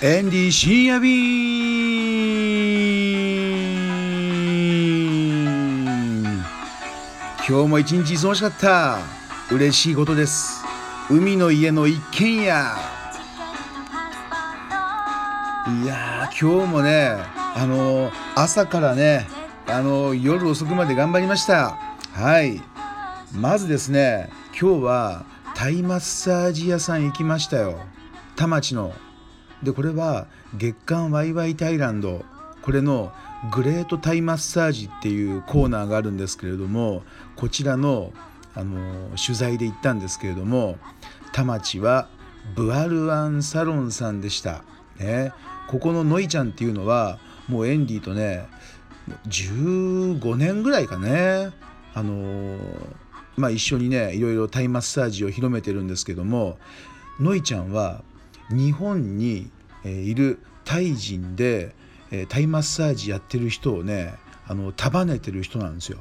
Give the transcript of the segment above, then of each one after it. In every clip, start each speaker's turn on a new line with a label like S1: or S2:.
S1: エンディ深夜便今日も一日忙しかった。嬉しいことです。海の家の一軒家。いやー今日もねあの朝からねあの夜遅くまで頑張りました。はい。まずですね今日はタイマッサージ屋さん行きましたよ。田町の。でこれは月刊ワイワイタイランドこれのグレートタイマッサージっていうコーナーがあるんですけれどもこちらのあの取材で行ったんですけれども田町はブアルアンサロンさんでした、ね、ここのノイちゃんっていうのはもうエンディとね15年ぐらいかね。あのまあ一緒にねいろいろタイマッサージを広めてるんですけどもノイちゃんは日本にいるタイ人でタイマッサージやってる人をねあの束ねてる人なんですよ。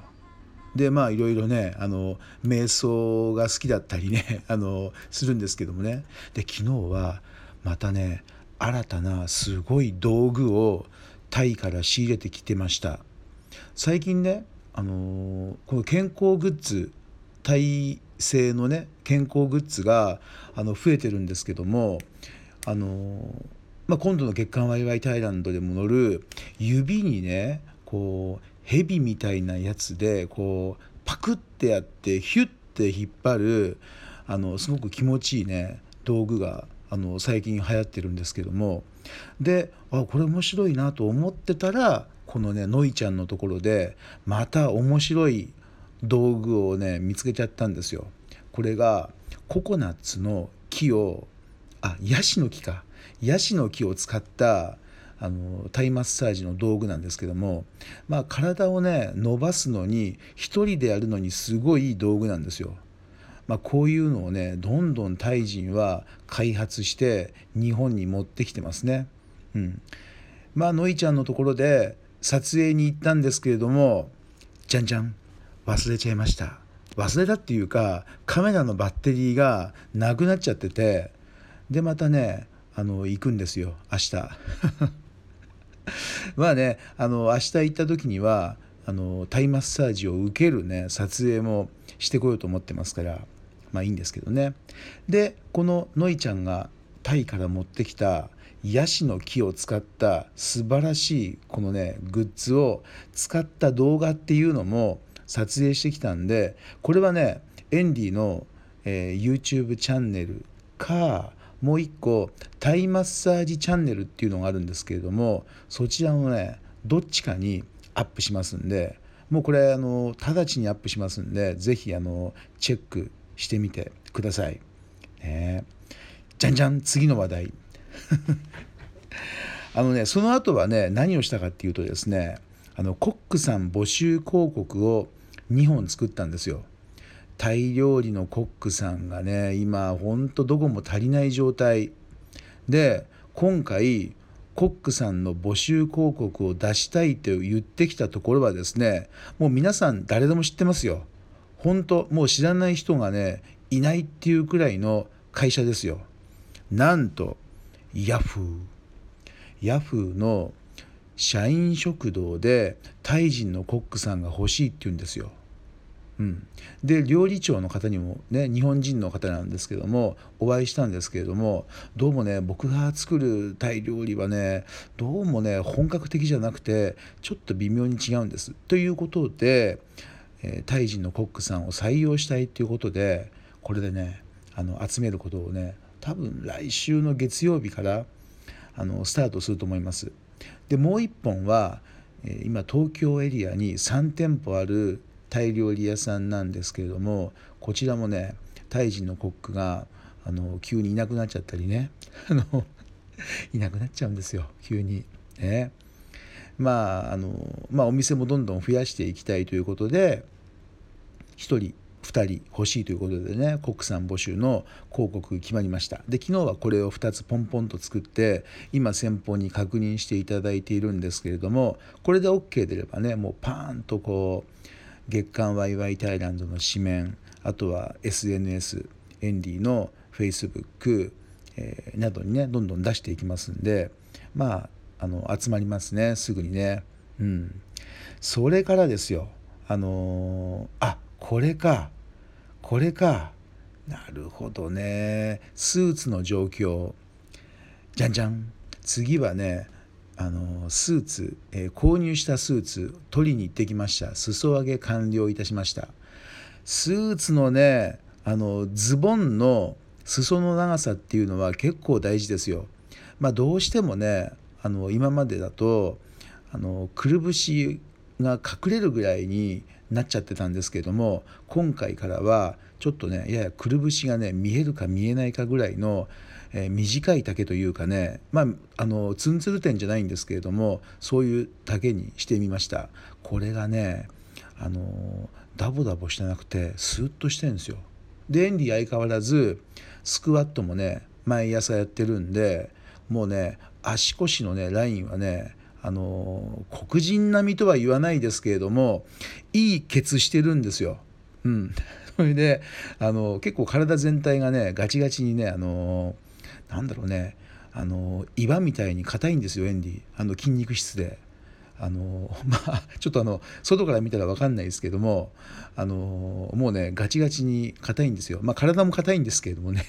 S1: でまあいろいろねあの瞑想が好きだったりね あのするんですけどもねで昨日はまたね新たなすごい道具をタイから仕入れてきてました最近ねあのこの健康グッズタイ製のね健康グッズがあの増えてるんですけどもあの、まあ、今度の月刊ワイワイタイランドでも乗る指にねこう蛇みたいなやつでこうパクってやってヒュッて引っ張るあのすごく気持ちいいね道具があの最近流行ってるんですけどもであこれ面白いなと思ってたらこのねノイちゃんのところでまた面白い道具をね見つけちゃったんですよ。これがココナッツの木をあヤシの木かヤシの木を使ったあのタイマッサージの道具なんですけども、まあ、体をね伸ばすのに一人でやるのにすごいいい道具なんですよ。まあ、こういうのをねどんどんタイ人は開発して日本に持ってきてますね。うん、まあノイちゃんのところで撮影に行ったんですけれどもじゃんじゃん忘れちゃいました。忘れたっていうかカメラのバッテリーがなくなっちゃっててでまたねあの行くんですよ明日。まあねあの明日行った時にはあのタイマッサージを受けるね撮影もしてこようと思ってますからまあいいんですけどね。でこのノイちゃんがタイから持ってきたヤシの木を使った素晴らしいこのねグッズを使った動画っていうのも撮影してきたんでこれはねエンディの、えー、YouTube チャンネルかもう一個タイマッサージチャンネルっていうのがあるんですけれどもそちらのねどっちかにアップしますんでもうこれあの直ちにアップしますんで是非あのチェックしてみてください。ね、じゃんじゃん次の話題 あのねその後はね何をしたかっていうとですねあのコックさん募集広告を2本作ったんですよ。タイ料理のコックさんがね今ほんとどこも足りない状態で今回コックさんの募集広告を出したいと言ってきたところはですねもう皆さん誰でも知ってますよ。本当もう知らない人がねいないっていうくらいの会社ですよ。なんとヤフーヤフーの社員食堂でタイ人のコックさんが欲しいって言うんですよ。うん、で料理長の方にもね日本人の方なんですけどもお会いしたんですけれどもどうもね僕が作るタイ料理はねどうもね本格的じゃなくてちょっと微妙に違うんです。ということで、えー、タイ人のコックさんを採用したいということでこれでねあの集めることをね多分来週の月曜日からあのスタートすると思います。でもう一本は今東京エリアに3店舗あるタイ料理屋さんなんですけれどもこちらもねタイ人のコックがあの急にいなくなっちゃったりね いなくなっちゃうんですよ急に。ね、まああのまあお店もどんどん増やしていきたいということで1人2人欲しいということでねコックさん募集の広告決まりましたで昨日はこれを2つポンポンと作って今先方に確認していただいているんですけれどもこれで OK でればねもうパーンとこう月刊ワイワイタイランドの紙面あとは SNS エンディの Facebook、などにねどんどん出していきますんでまああの集まりますねすぐにね。うん、それからですよ。あのー、あこれか。これか。なるほどね。スーツの状況。じゃんじゃん。次はねあのスーツ、えー、購入したスーツ取りに行ってきました裾上げ完了いたしましたスーツのねあのズボンの裾の長さっていうのは結構大事ですよ。まあ、どうしてもねあの今までだとあのくるぶしが隠れるぐらいになっちゃってたんですけども今回からはちょっとねややくるぶしがね見えるか見えないかぐらいの、えー、短い丈というかねまああのツンツル点じゃないんですけれどもそういう丈にしてみました。これがねあのダボダボしてなくてスーッとしてるんですよ。でエンディ相変わらずスクワットもね毎朝やってるんでもうね足腰のねラインはねあの黒人並みとは言わないですけれどもいいケツしてるんですよ。うん、それであの結構体全体がねガチガチにねあのなんだろうねあの岩みたいに硬いんですよエンディあの筋肉質で。あの まあちょっとあの外から見たら分かんないですけどもあのもうねガチガチに硬いんですよまあ体も硬いんですけれどもね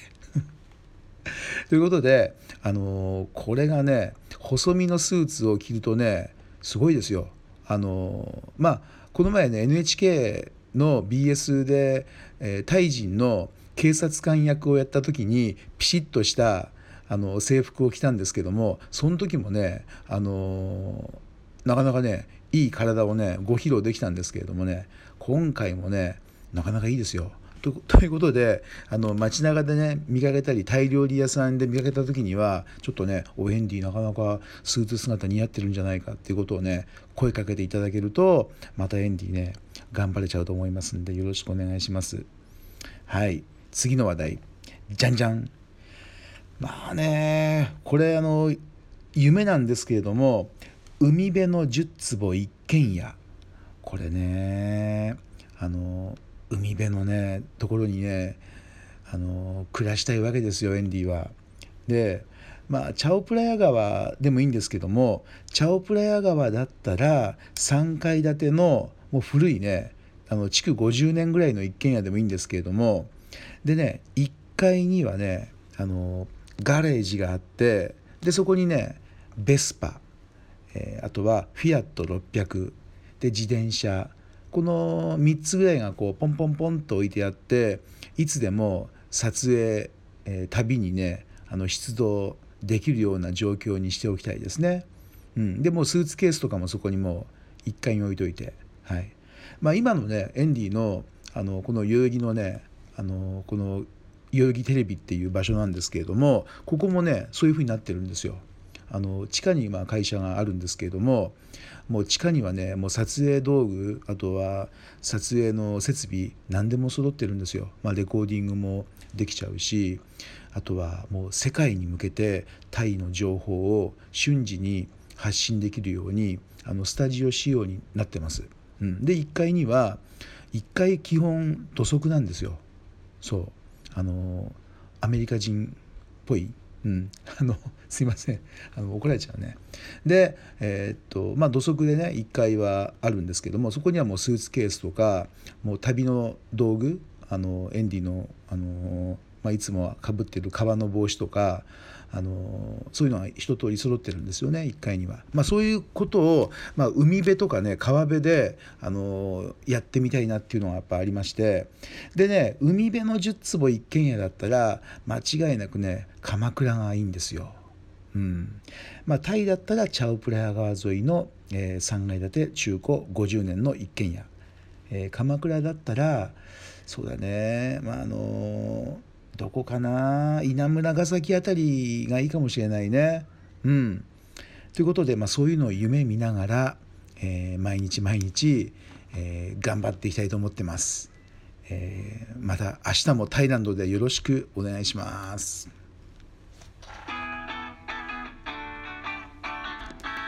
S1: ということであのこれがね細身のスーツを着るとねすごいですよ。あのまあこの前ね NHK の BS で、えー、タイ人の警察官役をやった時にピシッとしたあの制服を着たんですけどもその時もねあのなかなかねいい体をねご披露できたんですけれどもね今回もねなかなかいいですよ。と ということであの街中でね見かけたりタイ料理屋さんで見かけた時にはちょっとねおヘンディなかなかスーツ姿似合ってるんじゃないかっていうことをね声かけていただけるとまたエンディね頑張れちゃうと思いますんでよろしくお願いします。はい次の話題。じゃんじゃんまあねこれあの夢なんですけれども海辺の10坪一軒家。これねあの海辺のねところにねあの暮らしたいわけですよエンディは。でまあチャオプラヤ川でもいいんですけどもチャオプラヤ川だったら3階建てのもう古いねあの築50年ぐらいの一軒家でもいいんですけれどもでね1階にはねあのガレージがあってでそこにねベスパ、えー、あとはフィアット600で自転車。この3つぐらいがこうポンポンポンと置いてあっていつでも撮影、えー、旅にねあの出動できるような状況にしておきたいですね。うん、でもスーツケースとかもそこにもう1階に置いといて、はい。まあ、今のねエンディのあのこの代々木のねあのこの代々木テレビっていう場所なんですけれどもここもねそういうふうになってるんですよ。あの地下に今会社があるんですけれどももう地下にはねもう撮影道具あとは撮影の設備何でも揃ってるんですよ、まあ、レコーディングもできちゃうしあとはもう世界に向けてタイの情報を瞬時に発信できるようにあのスタジオ仕様になってます。うん、で1階には1階基本土足なんですよ。そう。あのアメリカ人っぽい。うん、あのすいません。あの怒られちゃうね。でえー、っとまあ土足でね1階はあるんですけどもそこにはもうスーツケースとかもう旅の道具あのエンディのあのまあ、いつもはかぶってる革の帽子とかあのそういうのが一通り揃ってるんですよね1階には。まあ、そういうことを、まあ、海辺とかね川辺であのやってみたいなっていうのがやっぱありましてでね海辺の10坪一軒家だったら間違いなくね鎌倉がいいんですよ。うんまあ、タイだったらチャオプラヤ川沿いの、えー、3階建て中古50年の一軒家、えー、鎌倉だったらそうだねまああのーどこかな？稲村ヶ崎辺りがいいかもしれないね。うん、ということで、まあ、そういうのを夢見ながら、えー、毎日毎日、えー、頑張っていきたいと思ってます。えー、また明日もタイランドでよろしくお願いします。